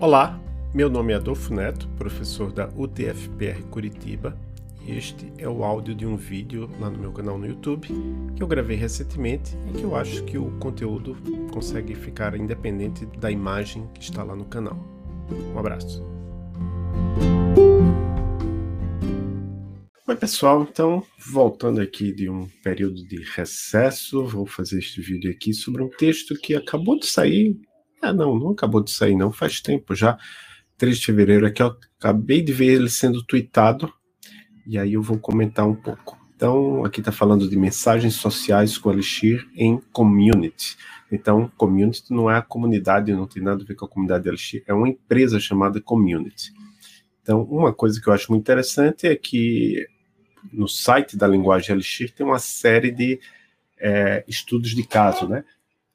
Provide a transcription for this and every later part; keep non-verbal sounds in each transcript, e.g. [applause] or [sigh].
Olá, meu nome é Adolfo Neto, professor da UTFPR Curitiba, e este é o áudio de um vídeo lá no meu canal no YouTube que eu gravei recentemente e que eu acho que o conteúdo consegue ficar independente da imagem que está lá no canal. Um abraço. Oi pessoal, então voltando aqui de um período de recesso, vou fazer este vídeo aqui sobre um texto que acabou de sair ah, não, não acabou de sair, não. Faz tempo já. 3 de fevereiro aqui, eu acabei de ver ele sendo tweetado. E aí eu vou comentar um pouco. Então, aqui está falando de mensagens sociais com Elixir em community. Então, community não é a comunidade, não tem nada a ver com a comunidade de Elixir, é uma empresa chamada community. Então, uma coisa que eu acho muito interessante é que no site da linguagem Elixir tem uma série de é, estudos de caso, né?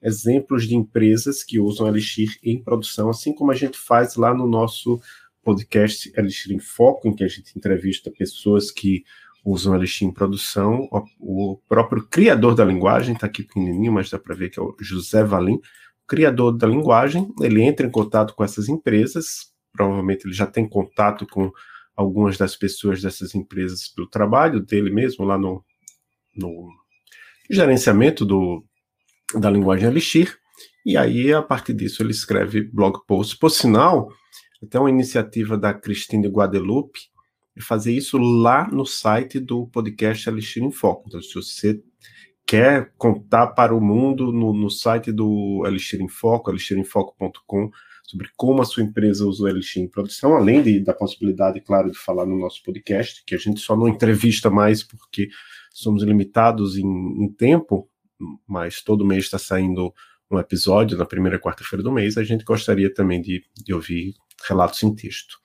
Exemplos de empresas que usam Elixir em produção, assim como a gente faz lá no nosso podcast Elixir em Foco, em que a gente entrevista pessoas que usam Elixir em produção. O, próprio criador da linguagem, está aqui pequenininho, mas dá para ver que é o José Valim, criador da linguagem, ele entra em contato com essas empresas, provavelmente ele já tem contato com algumas das pessoas dessas empresas pelo trabalho dele mesmo, lá no, no gerenciamento do, da linguagem Elixir, e aí, a partir disso, ele escreve blog posts. Por sinal, até uma iniciativa da Cristina Guadalupe é fazer isso lá no site do podcast Elixir em Foco. Então, se você quer contar para o mundo no, no site do Elixir em Foco, elixirinfoco.com, sobre como a sua empresa usa o Elixir em produção, além de, da possibilidade, claro, de falar no nosso podcast, que a gente só não entrevista mais porque somos limitados em, em tempo, mas todo mês está saindo um episódio na primeira quarta-feira do mês, a gente gostaria também de, de ouvir relatos em texto.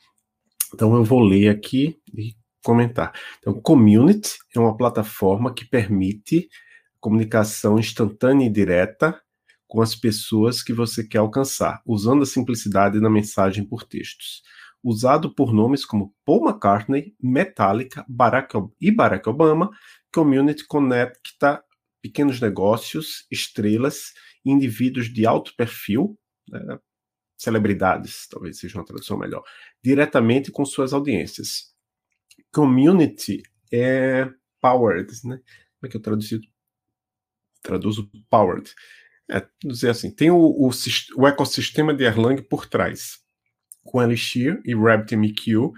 Então eu vou ler aqui e comentar. Então, Community é uma plataforma que permite comunicação instantânea e direta com as pessoas que você quer alcançar, usando a simplicidade na mensagem por textos. Usado por nomes como Paul McCartney, Metallica Barack e Barack Obama, Community conecta pequenos negócios, estrelas, indivíduos de alto perfil, né, celebridades, talvez seja uma tradução melhor, diretamente com suas audiências. Community é powered, né? Como é que eu traduzo? Traduzo powered. É, dizer assim, tem o, o, o, ecossistema de Erlang por trás, com Elixir e RabbitMQ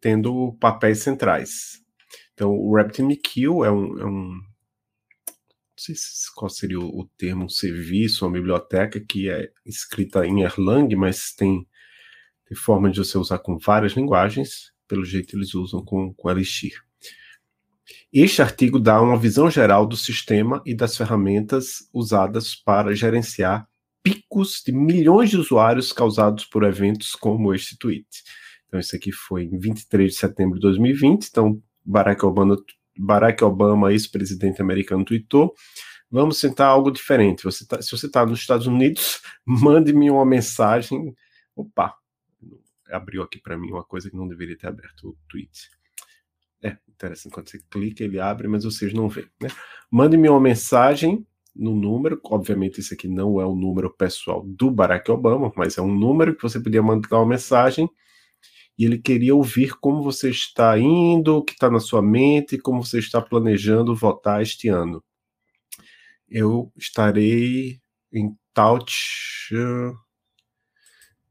tendo papéis centrais. Então, o RabbitMQ é um, é um sei qual seria o, o termo, um serviço, uma biblioteca que é escrita em Erlang, mas tem, tem forma de você usar com várias linguagens, pelo jeito eles usam com, com Elixir. Este artigo dá uma visão geral do sistema e das ferramentas usadas para gerenciar picos de milhões de usuários causados por eventos como este tweet. Então, isso aqui foi em 23 de setembro de 2020. Então, Barack Obama Barack Obama, ex-presidente americano, tweetou: Vamos tentar algo diferente. Você tá, se você está nos Estados Unidos, [laughs] mande-me uma mensagem. Opa, abriu aqui para mim uma coisa que não deveria ter aberto o tweet. É interessante, quando você clica, ele abre, mas vocês não veem. Né? Mande-me uma mensagem no número, obviamente isso aqui não é o número pessoal do Barack Obama, mas é um número que você podia mandar uma mensagem e ele queria ouvir como você está indo, o que está na sua mente, como você está planejando votar este ano. Eu estarei em Touch.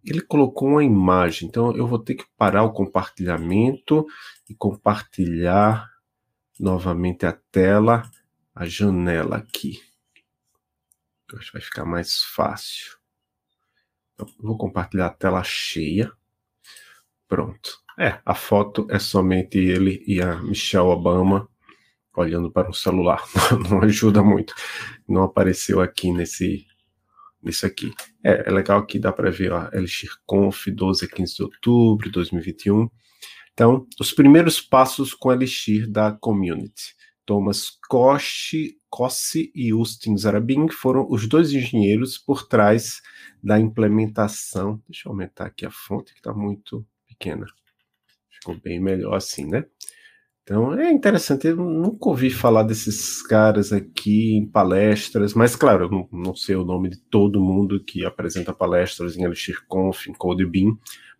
Ele colocou uma imagem, então eu vou ter que parar o compartilhamento e compartilhar novamente a tela, a janela aqui. Acho que vai ficar mais fácil. Eu vou compartilhar a tela cheia. Pronto. É, a foto é somente ele e a Michelle Obama olhando para um celular. [laughs] Não ajuda muito. Não apareceu aqui nesse nesse aqui. É, é legal que dá para ver, ó, Elixir Conf 12 a 15 de outubro de 2021. Então, os primeiros passos com Elixir da community. Thomas Koshi, Kossi e Justin Zarabin foram os dois engenheiros por trás da implementação. Deixa eu aumentar aqui a fonte que está muito pequena. Ficou bem melhor assim, né? Então é interessante, eu nunca ouvi falar desses caras aqui em palestras, mas claro, eu não, sei o nome de todo mundo que apresenta palestras em Elixir Conf, em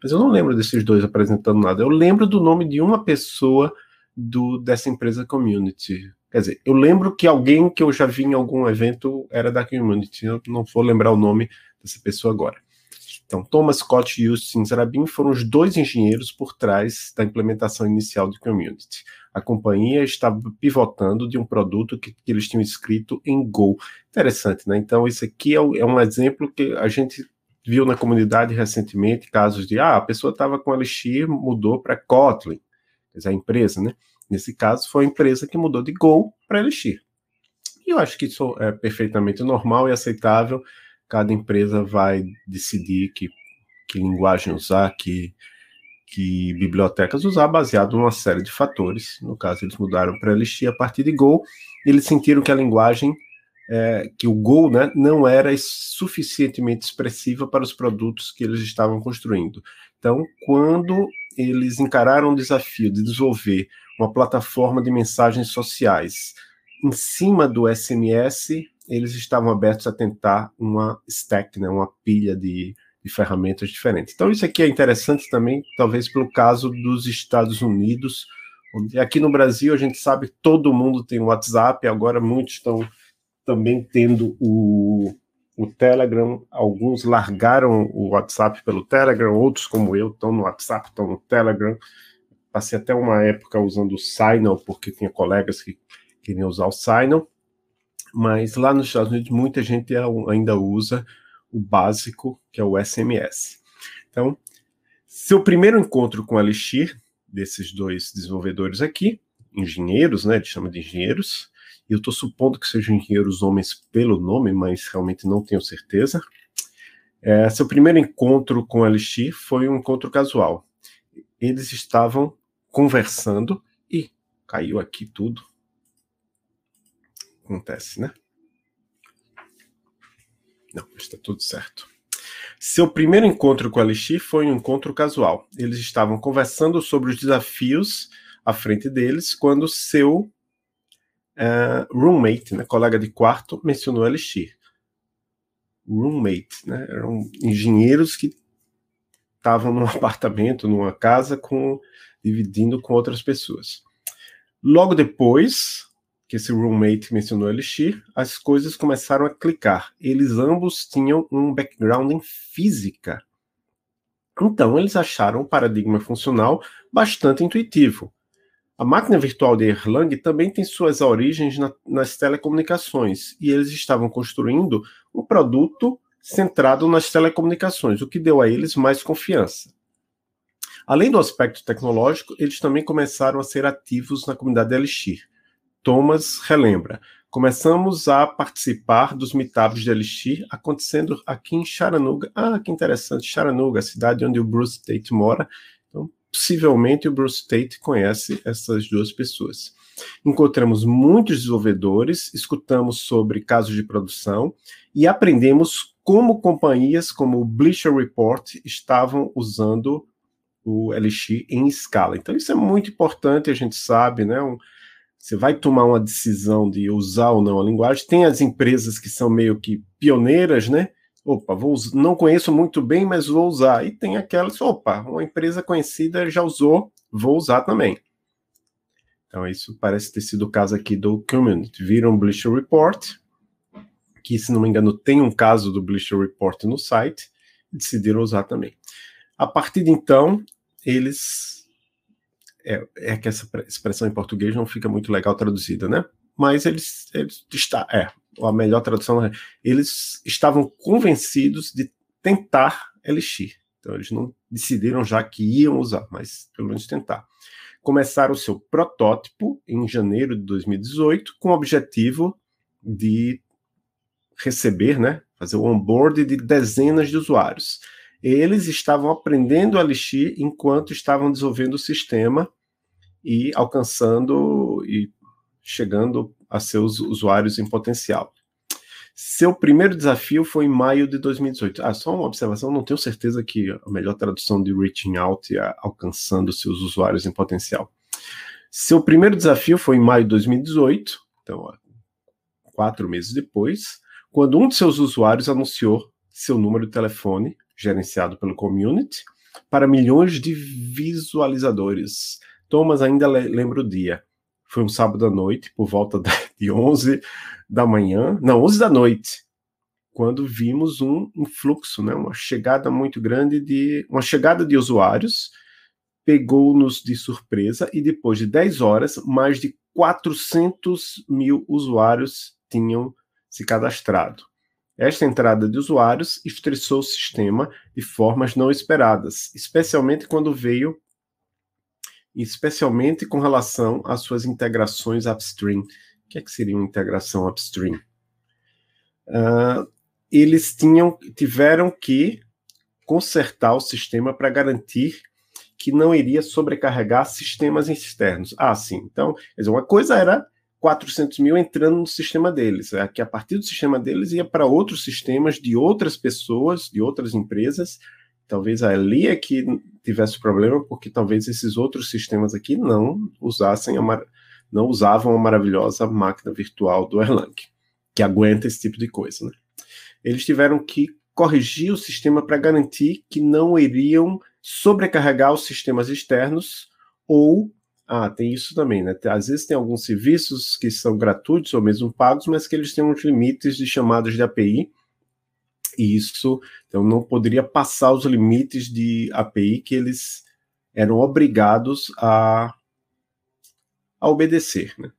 mas eu não lembro desses dois apresentando nada. Eu lembro do nome de uma pessoa do, dessa empresa Community. Quer dizer, eu lembro que alguém que eu já vi em algum evento era da Community, eu não vou lembrar o nome dessa pessoa agora. Então, Thomas Scott e Justin Zarabin foram os dois engenheiros por trás da implementação inicial do Community. A companhia estava pivotando de um produto que, que eles tinham escrito em Go. Interessante, né? Então, isso aqui é, é um exemplo que a gente viu na comunidade recentemente, casos de, ah, a pessoa estava com Elixir, mudou para Kotlin, quer dizer, a empresa, né? Nesse caso, foi a empresa que mudou de Go para Elixir. E eu acho que isso é perfeitamente normal e aceitável cada empresa vai decidir que, que linguagem usar, que, que bibliotecas usar, baseado numa série de fatores. No caso, eles mudaram para Elixir a partir de Go, eles sentiram que a linguagem, é, que o Go né, não era suficientemente expressiva para os produtos que eles estavam construindo. Então, quando eles encararam o desafio de desenvolver uma plataforma de mensagens sociais em cima do SMS, eles estavam abertos a tentar uma stack, né, uma pilha de, de ferramentas diferentes. Então, isso aqui é interessante também, talvez pelo caso dos Estados Unidos, onde aqui no Brasil a gente sabe que todo mundo tem o WhatsApp, agora muitos estão também tendo o, o Telegram, alguns largaram o WhatsApp pelo Telegram, outros, como eu, estão no WhatsApp, estão no Telegram. Passei até uma época usando o Signal, porque tinha colegas que queriam usar o Signal mas lá nos Estados Unidos muita gente ainda usa o básico, que é o SMS. Então, seu primeiro encontro com a Elixir, desses dois desenvolvedores aqui, engenheiros, né, ele chama de engenheiros, eu estou supondo que sejam engenheiros homens pelo nome, mas realmente não tenho certeza. É, seu primeiro encontro com a Elixir foi um encontro casual. Eles estavam conversando e caiu aqui tudo acontece, né? Não, está tudo certo. Seu primeiro encontro com a Elixir foi um encontro casual. Eles estavam conversando sobre os desafios à frente deles quando seu uh, roommate, né, colega de quarto, mencionou a Elixir. Roommate, né? Eram engenheiros que estavam num [laughs] apartamento, numa casa, com dividindo com outras pessoas. Logo depois, que esse roommate mencionou Elixir, as coisas começaram a clicar. Eles ambos tinham um background em física. Então, eles acharam o paradigma funcional bastante intuitivo. A máquina virtual de Erlang também tem suas origens na, nas telecomunicações, e eles estavam construindo um produto centrado nas telecomunicações, o que deu a eles mais confiança. Além do aspecto tecnológico, eles também começaram a ser ativos na comunidade Elixir. Thomas relembra. Começamos a participar dos meetups de Elixir acontecendo aqui em Chattanooga. Ah, que interessante, Chattanooga, a cidade onde o Bruce Tate mora. Então, possivelmente o Bruce Tate conhece essas duas pessoas. Encontramos muitos desenvolvedores, escutamos sobre casos de produção e aprendemos como companhias como o Bleacher Report estavam usando o Elixir em escala. Então, isso é muito importante, a gente sabe, né? Um, você vai tomar uma decisão de usar ou não a linguagem. Tem as empresas que são meio que pioneiras, né? Opa, vou, não conheço muito bem, mas vou usar. E tem aquelas, opa, uma empresa conhecida já usou, vou usar também. Então, isso parece ter sido o caso aqui do Community. Viram o Bleacher Report, que, se não me engano, tem um caso do Bleacher Report no site, e decidiram usar também. A partir de então, eles é, é que essa expressão em português não fica muito legal traduzida, né? Mas eles, eles está, é, a melhor tradução é, eles estavam convencidos de tentar Elixir. Então eles não decidiram já que iam usar, mas pelo menos tentar. Começaram o seu protótipo em janeiro de 2018 com o objetivo de receber, né, fazer o onboard de dezenas de usuários eles estavam aprendendo a Elixir enquanto estavam desenvolvendo o sistema e alcançando e chegando a seus usuários em potencial. Seu primeiro desafio foi em maio de 2018. Ah, só uma observação, não tenho certeza que a melhor tradução de reaching out é alcançando seus usuários em potencial. Seu primeiro desafio foi em maio de 2018, então quatro meses depois, quando um de seus usuários anunciou seu número de telefone, gerenciado pelo community, para milhões de visualizadores. Thomas ainda lembra o dia. Foi um sábado à noite, por volta [laughs] de 11 da manhã, não, 11 da noite, quando vimos um influxo, né, uma chegada muito grande de uma chegada de usuários, pegou-nos de surpresa e depois de 10 horas, mais de 400 mil usuários tinham se cadastrado. Esta entrada de usuários estressou o sistema de formas não esperadas, especialmente quando veio, especialmente com relação às suas integrações upstream. O que, é que seria uma integração upstream? Uh, eles tinham, tiveram que consertar o sistema para garantir que não iria sobrecarregar sistemas externos. Ah, sim. Então, dizer, uma coisa era 400 mil entrando no sistema deles. É que a partir do sistema deles ia para outros sistemas de outras pessoas, de outras empresas. Talvez ali é que tivesse problema, porque talvez esses outros sistemas aqui não usassem a não usavam a maravilhosa máquina virtual do Erlang, que aguenta esse tipo de coisa. Né? Eles tiveram que corrigir o sistema para garantir que não iriam sobrecarregar os sistemas externos ou ah, tem isso também, né? Às vezes tem alguns serviços que são gratuitos ou mesmo pagos, mas que eles têm uns limites de chamadas de API. E isso, então, não poderia passar os limites de API que eles eram obrigados a, a obedecer, né?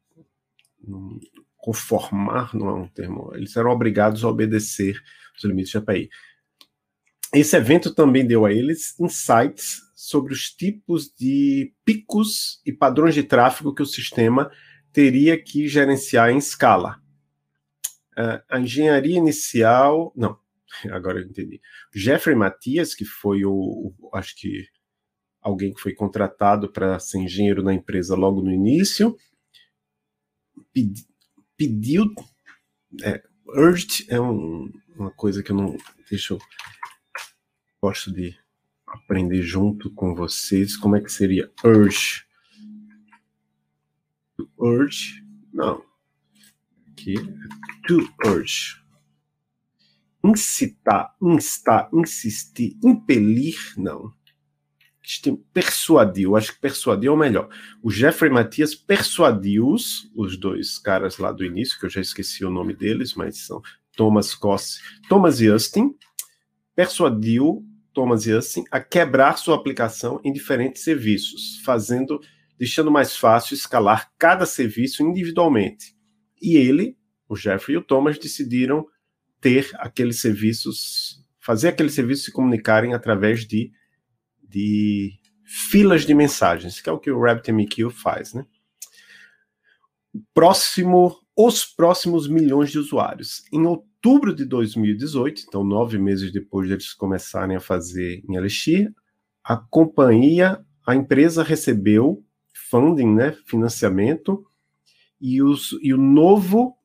Conformar não é um termo, eles eram obrigados a obedecer os limites de API. Esse evento também deu a eles insights sobre os tipos de picos e padrões de tráfego que o sistema teria que gerenciar em escala. Uh, a engenharia inicial. Não, [laughs] agora eu entendi. Jeffrey Matias, que foi o, o acho que alguém que foi contratado para ser engenheiro na empresa logo no início, pedi, pediu. É, urged é um, uma coisa que eu não. Deixa eu. Gosto de aprender junto com vocês como é que seria urge. Urge, não. Aqui, to urge. Incitar, instar, insistir, impelir, não. Persuadiu, acho que persuadiu é o melhor. O Jeffrey Matias persuadiu os, dois caras lá do início, que eu já esqueci o nome deles, mas são Thomas Cosse, Thomas e Austin, persuadiu Thomas Yassin a quebrar sua aplicação em diferentes serviços, fazendo, deixando mais fácil escalar cada serviço individualmente. E ele, o Jeffrey e o Thomas decidiram ter aqueles serviços, fazer aqueles serviços se comunicarem através de, de filas de mensagens, que é o que o RabbitMQ faz, né? Próximo, os próximos milhões de usuários. Em outubro outubro de 2018, então nove meses depois de eles começarem a fazer em Elixir, a companhia, a empresa recebeu funding, né, financiamento, e, os, e o novo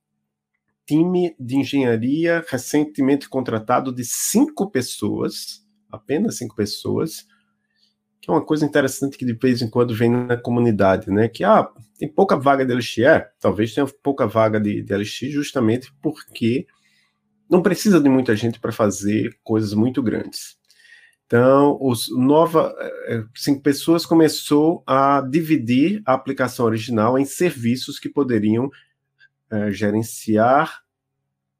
time de engenharia recentemente contratado de cinco pessoas, apenas cinco pessoas, que é uma coisa interessante que de vez em quando vem na comunidade, né? Que ah, tem pouca vaga de Elixir, é, talvez tenha pouca vaga de, de Elixir justamente porque não precisa de muita gente para fazer coisas muito grandes. Então, os nova é, é, cinco pessoas começou a dividir a aplicação original em serviços que poderiam é, gerenciar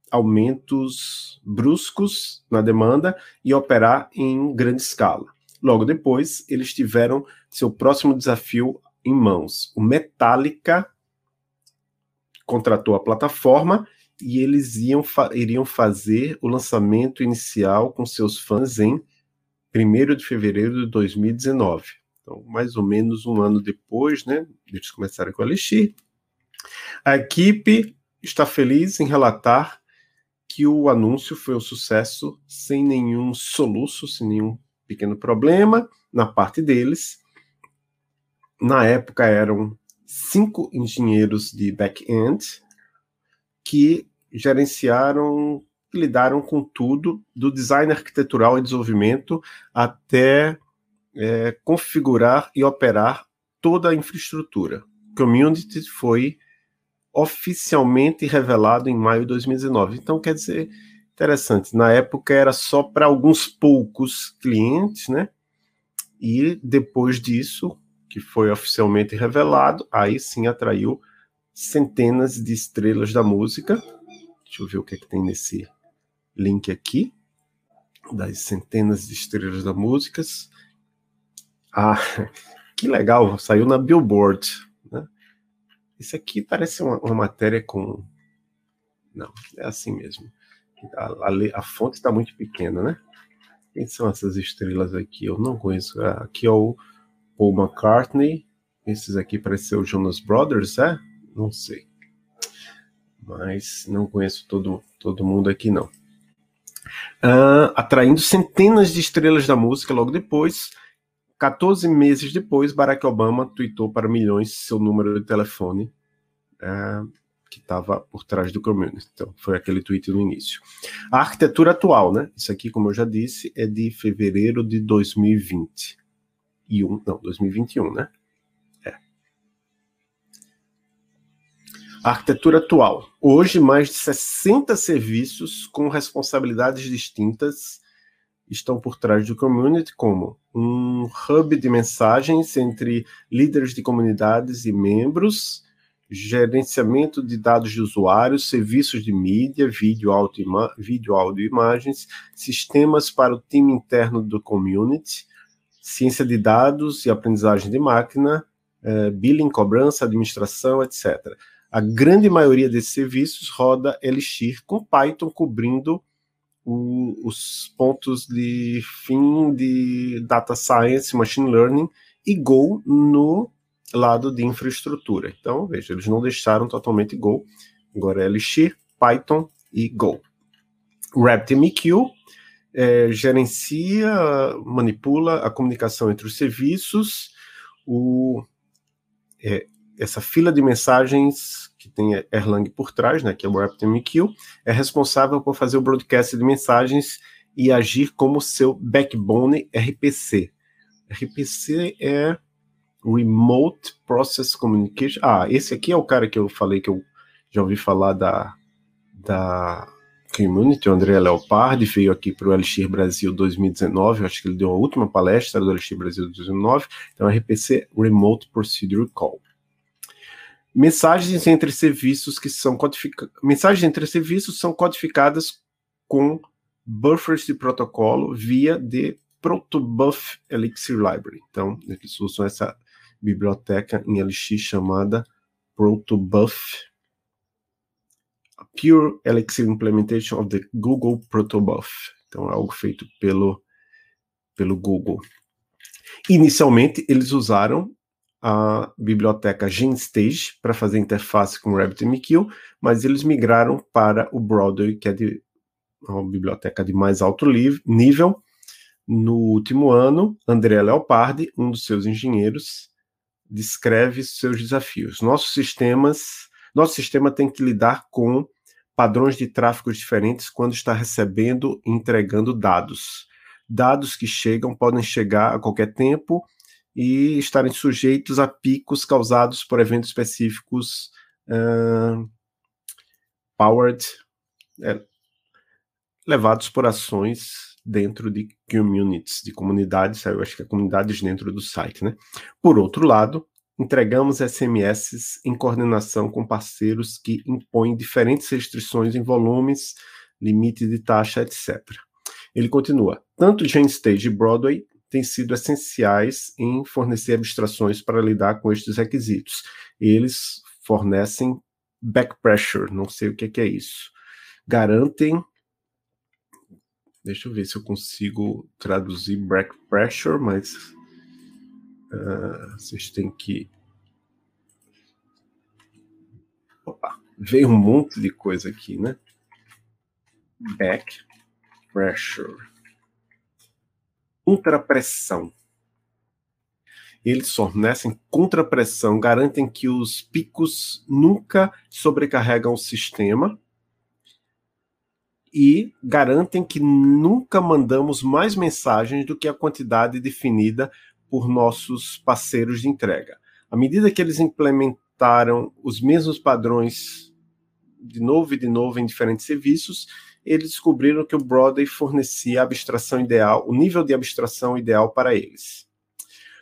aumentos bruscos na demanda e operar em grande escala. Logo depois, eles tiveram seu próximo desafio em mãos. O Metallica contratou a plataforma e eles iam fa iriam fazer o lançamento inicial com seus fãs em 1 de fevereiro de 2019. Então, mais ou menos um ano depois, né, eles começaram com a Elixir. A equipe está feliz em relatar que o anúncio foi um sucesso sem nenhum soluço, sem nenhum pequeno problema na parte deles. Na época eram cinco engenheiros de back-end que gerenciaram, lidaram com tudo, do design arquitetural e desenvolvimento até é, configurar e operar toda a infraestrutura. Community foi oficialmente revelado em maio de 2019. Então, quer dizer, interessante, na época era só para alguns poucos clientes, né? E depois disso, que foi oficialmente revelado, aí sim atraiu centenas de estrelas da música. Deixa eu ver o que, é que tem nesse link aqui, das centenas de estrelas da músicas. Ah, [laughs] que legal, saiu na Billboard. Né? Isso aqui parece uma, uma matéria com. Não, é assim mesmo. A, a, a fonte está muito pequena, né? Quem são essas estrelas aqui? Eu não conheço. Ah, aqui é o Paul McCartney. Esses aqui parecem o Jonas Brothers, é? Não sei. Mas não conheço todo, todo mundo aqui, não. Uh, atraindo centenas de estrelas da música logo depois. 14 meses depois, Barack Obama tweetou para milhões seu número de telefone uh, que estava por trás do community. Então, foi aquele tweet no início. A arquitetura atual, né? Isso aqui, como eu já disse, é de fevereiro de 2020. E um, não, 2021, né? A arquitetura atual. Hoje, mais de 60 serviços com responsabilidades distintas estão por trás do community, como um hub de mensagens entre líderes de comunidades e membros, gerenciamento de dados de usuários, serviços de mídia, vídeo, vídeo, áudio e imagens, sistemas para o time interno do community, ciência de dados e aprendizagem de máquina, eh, billing, cobrança, administração, etc. A grande maioria desses serviços roda Elixir com Python cobrindo o, os pontos de fim de data science, machine learning e Go no lado de infraestrutura. Então, veja, eles não deixaram totalmente Go. Agora é Elixir, Python e Go. RabbitMQ é, gerencia, manipula a comunicação entre os serviços, o, é, essa fila de mensagens que tem Erlang por trás, né, que é o RabbitMQ, é responsável por fazer o broadcast de mensagens e agir como seu backbone RPC. RPC é Remote Process Communication. Ah, esse aqui é o cara que eu falei que eu já ouvi falar da, da Community, o André Leopardi, veio aqui para o Elixir Brasil 2019, acho que ele deu a última palestra do Elixir Brasil 2019, então RPC Remote Procedure Call. Mensagens entre serviços que são codificadas. Mensagens entre serviços são codificadas com buffers de protocolo via de Protobuf Elixir Library. Então, eles usam essa biblioteca em Elixir chamada Protobuf Pure Elixir Implementation of the Google Protobuf. Então, é algo feito pelo, pelo Google. Inicialmente, eles usaram a biblioteca GenStage para fazer interface com RabbitMQ, mas eles migraram para o Broadway, que é de, uma biblioteca de mais alto nível. No último ano, André Leopardi, um dos seus engenheiros, descreve seus desafios. Nossos sistemas, nosso sistema tem que lidar com padrões de tráfego diferentes quando está recebendo e entregando dados. Dados que chegam podem chegar a qualquer tempo e estarem sujeitos a picos causados por eventos específicos uh, powered, é, levados por ações dentro de communities, de comunidades, eu acho que é comunidades dentro do site, né? Por outro lado, entregamos SMS em coordenação com parceiros que impõem diferentes restrições em volumes, limite de taxa, etc. Ele continua: tanto GenStage e Broadway têm sido essenciais em fornecer abstrações para lidar com estes requisitos. Eles fornecem back pressure, não sei o que é, é isso. Garantem. Deixa eu ver se eu consigo traduzir back pressure, mas uh, vocês têm que. Opa, veio um monte de coisa aqui, né? Back pressure contrapressão. Eles fornecem contrapressão, garantem que os picos nunca sobrecarregam o sistema e garantem que nunca mandamos mais mensagens do que a quantidade definida por nossos parceiros de entrega. À medida que eles implementam adotaram os mesmos padrões de novo e de novo em diferentes serviços, eles descobriram que o Broadway fornecia a abstração ideal, o nível de abstração ideal para eles.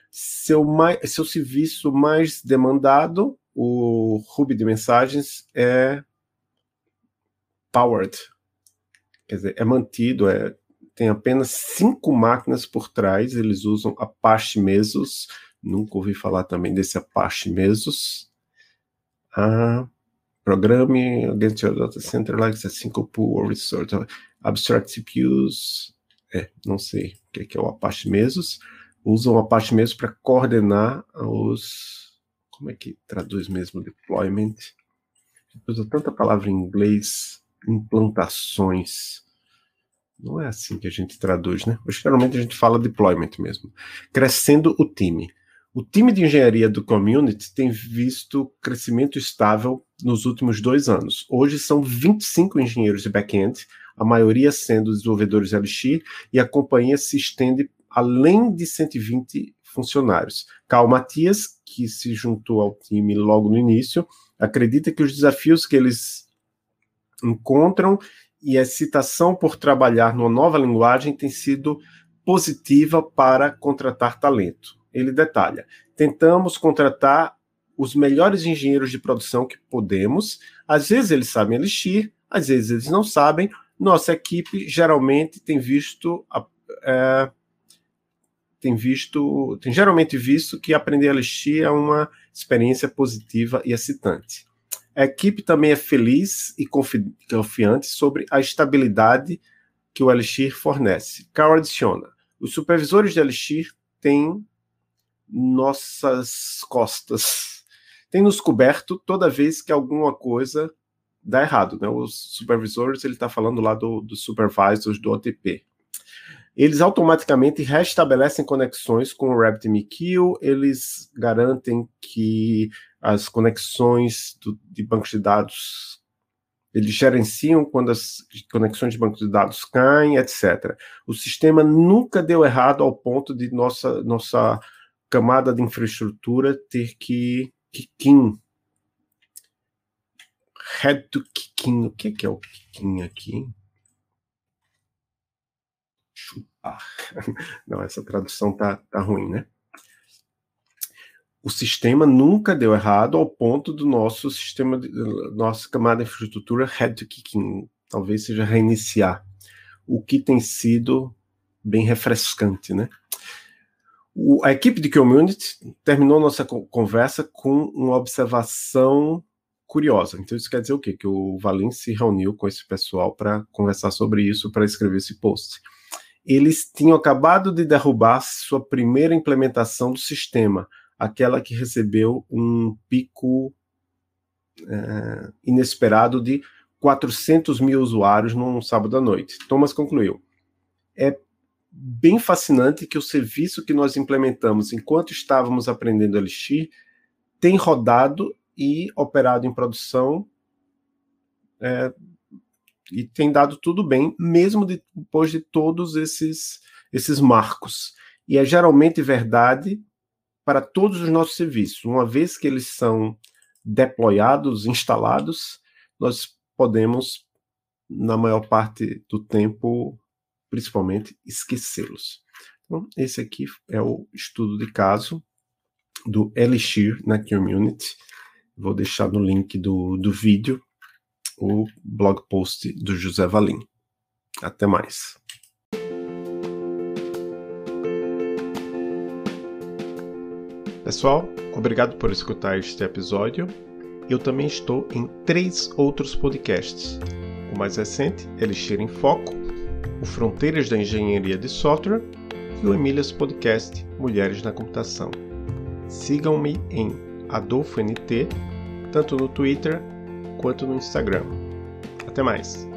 Seu, mais, seu serviço mais demandado, o Ruby de mensagens, é powered, quer dizer, é mantido, é, tem apenas cinco máquinas por trás, eles usam Apache Mesos, nunca ouvi falar também desse Apache Mesos. Ah, programe against your data center like a single pool or resort abstract CPUs. É, não sei o que é, é o Apache Mesos. Usam o Apache Mesos para coordenar os. Como é que traduz mesmo deployment? Usa tanta palavra em inglês, implantações. Não é assim que a gente traduz, né? Geralmente a gente fala deployment mesmo. Crescendo o time. O time de engenharia do Community tem visto crescimento estável nos últimos dois anos. Hoje são 25 engenheiros de back-end, a maioria sendo desenvolvedores Elixir, e a companhia se estende além de 120 funcionários. Carl Matias, que se juntou ao time logo no início, acredita que os desafios que eles encontram e a excitação por trabalhar numa nova linguagem tem sido positiva para contratar talento ele detalha: tentamos contratar os melhores engenheiros de produção que podemos. Às vezes eles sabem Elixir, às vezes eles não sabem. Nossa equipe geralmente tem visto é, tem visto, tem geralmente visto que aprender Elixir é uma experiência positiva e excitante. A equipe também é feliz e confiante sobre a estabilidade que o Elixir fornece. Carl adiciona: os supervisores de Elixir têm nossas costas. Tem nos coberto toda vez que alguma coisa dá errado, né? Os supervisores, ele está falando lá do, dos supervisors do OTP. Eles automaticamente restabelecem conexões com o RabbitMQ, eles garantem que as conexões do, de bancos de dados eles gerenciam quando as conexões de banco de dados caem, etc. O sistema nunca deu errado ao ponto de nossa, nossa camada de infraestrutura ter que Kikin. Head to Kikin. O que é o Kikin aqui? Chupar. [laughs] Não, essa tradução tá, tá ruim, né? O sistema nunca deu errado ao ponto do nosso sistema, de, nossa camada de infraestrutura head to Kikin. Talvez seja reiniciar. O que tem sido bem refrescante, né? O, a equipe de Community terminou nossa conversa com uma observação curiosa. Então, isso quer dizer o quê? Que o Valim se reuniu com esse pessoal para conversar sobre isso, para escrever esse post. Eles tinham acabado de derrubar sua primeira implementação do sistema, aquela que recebeu um pico é, inesperado de 400 mil usuários num sábado à noite. Thomas concluiu: é bem fascinante que o serviço que nós implementamos enquanto estávamos aprendendo Elixir tem rodado e operado em produção é, e tem dado tudo bem, mesmo depois de todos esses, esses marcos. E é geralmente verdade para todos os nossos serviços. Uma vez que eles são deployados, instalados, nós podemos, na maior parte do tempo, principalmente esquecê-los. Então, esse aqui é o estudo de caso do Elixir na Community. Vou deixar no link do, do vídeo o blog post do José Valim. Até mais. Pessoal, obrigado por escutar este episódio. Eu também estou em três outros podcasts. O mais recente, Elixir em Foco, o Fronteiras da Engenharia de Software e o Emílias Podcast Mulheres na Computação. Sigam-me em AdolfoNT, tanto no Twitter quanto no Instagram. Até mais!